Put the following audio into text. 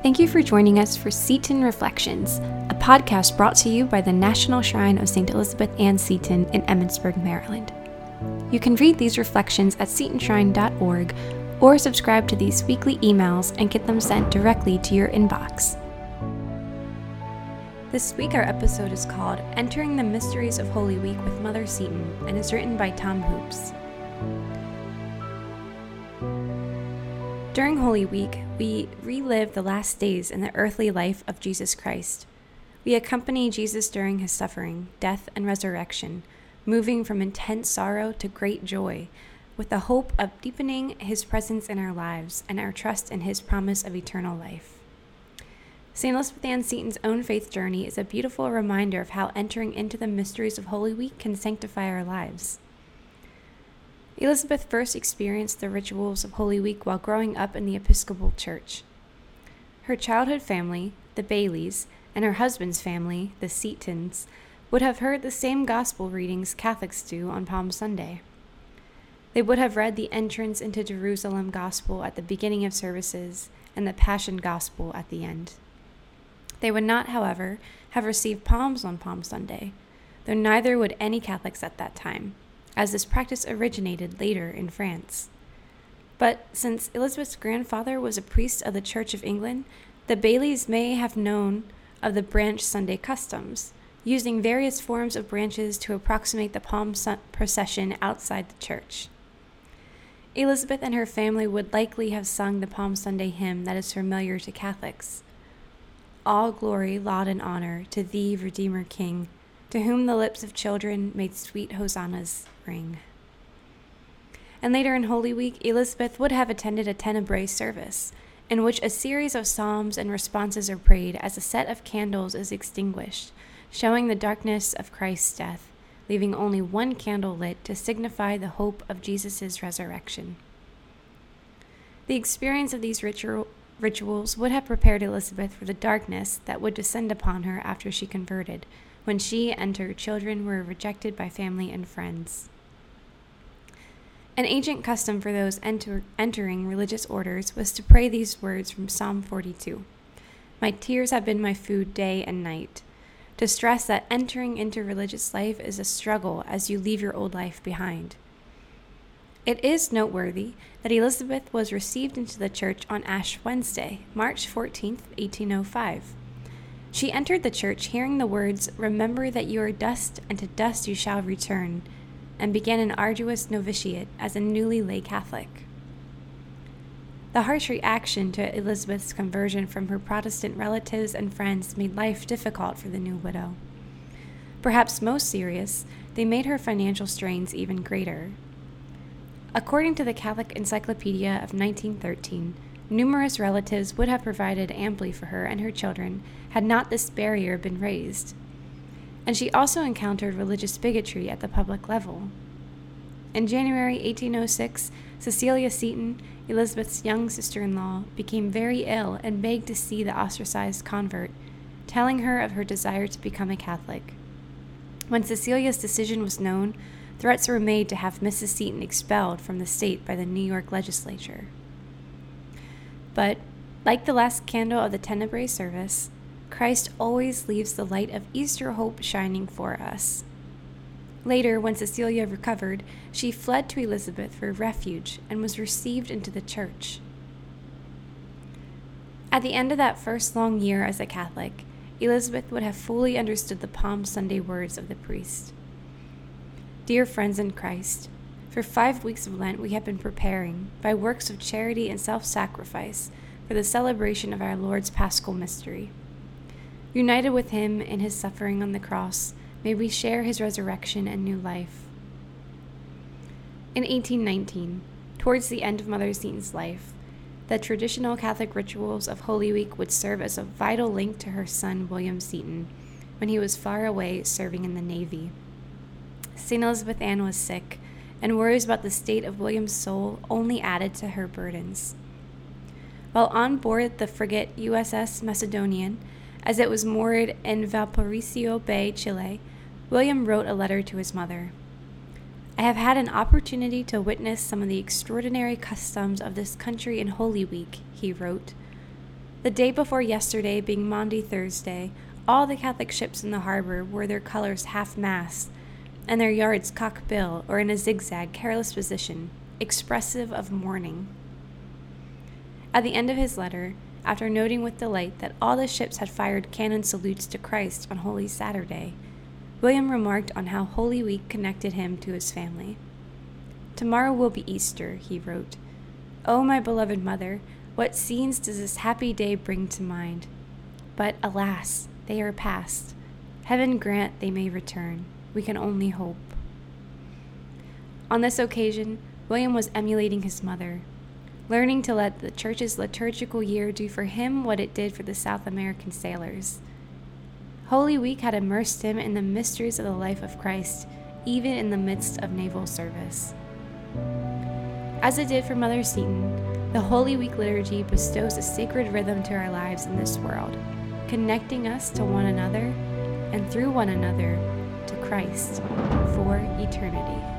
Thank you for joining us for Seton Reflections, a podcast brought to you by the National Shrine of St. Elizabeth Ann Seton in Emmitsburg, Maryland. You can read these reflections at setonshrine.org or subscribe to these weekly emails and get them sent directly to your inbox. This week, our episode is called Entering the Mysteries of Holy Week with Mother Seton and is written by Tom Hoopes. During Holy Week, we relive the last days in the earthly life of Jesus Christ. We accompany Jesus during his suffering, death, and resurrection, moving from intense sorrow to great joy, with the hope of deepening his presence in our lives and our trust in his promise of eternal life. St. Elizabeth Ann Seton's own faith journey is a beautiful reminder of how entering into the mysteries of Holy Week can sanctify our lives. Elizabeth first experienced the rituals of Holy Week while growing up in the Episcopal Church. Her childhood family, the Baileys, and her husband's family, the Setons, would have heard the same gospel readings Catholics do on Palm Sunday. They would have read the entrance into Jerusalem gospel at the beginning of services and the Passion gospel at the end. They would not, however, have received palms on Palm Sunday, though neither would any Catholics at that time as this practice originated later in France. But since Elizabeth's grandfather was a priest of the Church of England, the Baileys may have known of the branch Sunday customs, using various forms of branches to approximate the palm procession outside the church. Elizabeth and her family would likely have sung the Palm Sunday hymn that is familiar to Catholics. All glory, laud, and honor to thee, Redeemer King, to whom the lips of children made sweet hosannas ring. And later in Holy Week, Elizabeth would have attended a tenebrae service, in which a series of psalms and responses are prayed as a set of candles is extinguished, showing the darkness of Christ's death, leaving only one candle lit to signify the hope of Jesus' resurrection. The experience of these ritual, rituals would have prepared Elizabeth for the darkness that would descend upon her after she converted when she and her children were rejected by family and friends. An ancient custom for those enter- entering religious orders was to pray these words from Psalm 42 My tears have been my food day and night. To stress that entering into religious life is a struggle as you leave your old life behind. It is noteworthy that Elizabeth was received into the church on Ash Wednesday, March 14, 1805. She entered the church hearing the words, Remember that you are dust, and to dust you shall return, and began an arduous novitiate as a newly lay Catholic. The harsh reaction to Elizabeth's conversion from her Protestant relatives and friends made life difficult for the new widow. Perhaps most serious, they made her financial strains even greater. According to the Catholic Encyclopedia of 1913, Numerous relatives would have provided amply for her and her children had not this barrier been raised. And she also encountered religious bigotry at the public level. In January 1806, Cecilia Seton, Elizabeth's young sister in law, became very ill and begged to see the ostracized convert, telling her of her desire to become a Catholic. When Cecilia's decision was known, threats were made to have Mrs. Seton expelled from the state by the New York legislature. But, like the last candle of the Tenebrae service, Christ always leaves the light of Easter hope shining for us. Later, when Cecilia recovered, she fled to Elizabeth for refuge and was received into the church. At the end of that first long year as a Catholic, Elizabeth would have fully understood the Palm Sunday words of the priest. Dear friends in Christ, for five weeks of Lent, we have been preparing, by works of charity and self sacrifice, for the celebration of our Lord's paschal mystery. United with him in his suffering on the cross, may we share his resurrection and new life. In 1819, towards the end of Mother Seton's life, the traditional Catholic rituals of Holy Week would serve as a vital link to her son, William Seton, when he was far away serving in the Navy. St. Elizabeth Ann was sick and worries about the state of William's soul only added to her burdens. While on board the frigate USS Macedonian, as it was moored in Valparaiso Bay, Chile, William wrote a letter to his mother. I have had an opportunity to witness some of the extraordinary customs of this country in Holy Week, he wrote. The day before yesterday, being Maundy Thursday, all the Catholic ships in the harbor wore their colors half mast, and their yards cock bill or in a zigzag, careless position, expressive of mourning. At the end of his letter, after noting with delight that all the ships had fired cannon salutes to Christ on Holy Saturday, William remarked on how Holy Week connected him to his family. Tomorrow will be Easter, he wrote. Oh, my beloved mother, what scenes does this happy day bring to mind? But alas, they are past. Heaven grant they may return. We can only hope. On this occasion, William was emulating his mother, learning to let the church's liturgical year do for him what it did for the South American sailors. Holy Week had immersed him in the mysteries of the life of Christ, even in the midst of naval service. As it did for Mother Seton, the Holy Week liturgy bestows a sacred rhythm to our lives in this world, connecting us to one another and through one another Christ for eternity.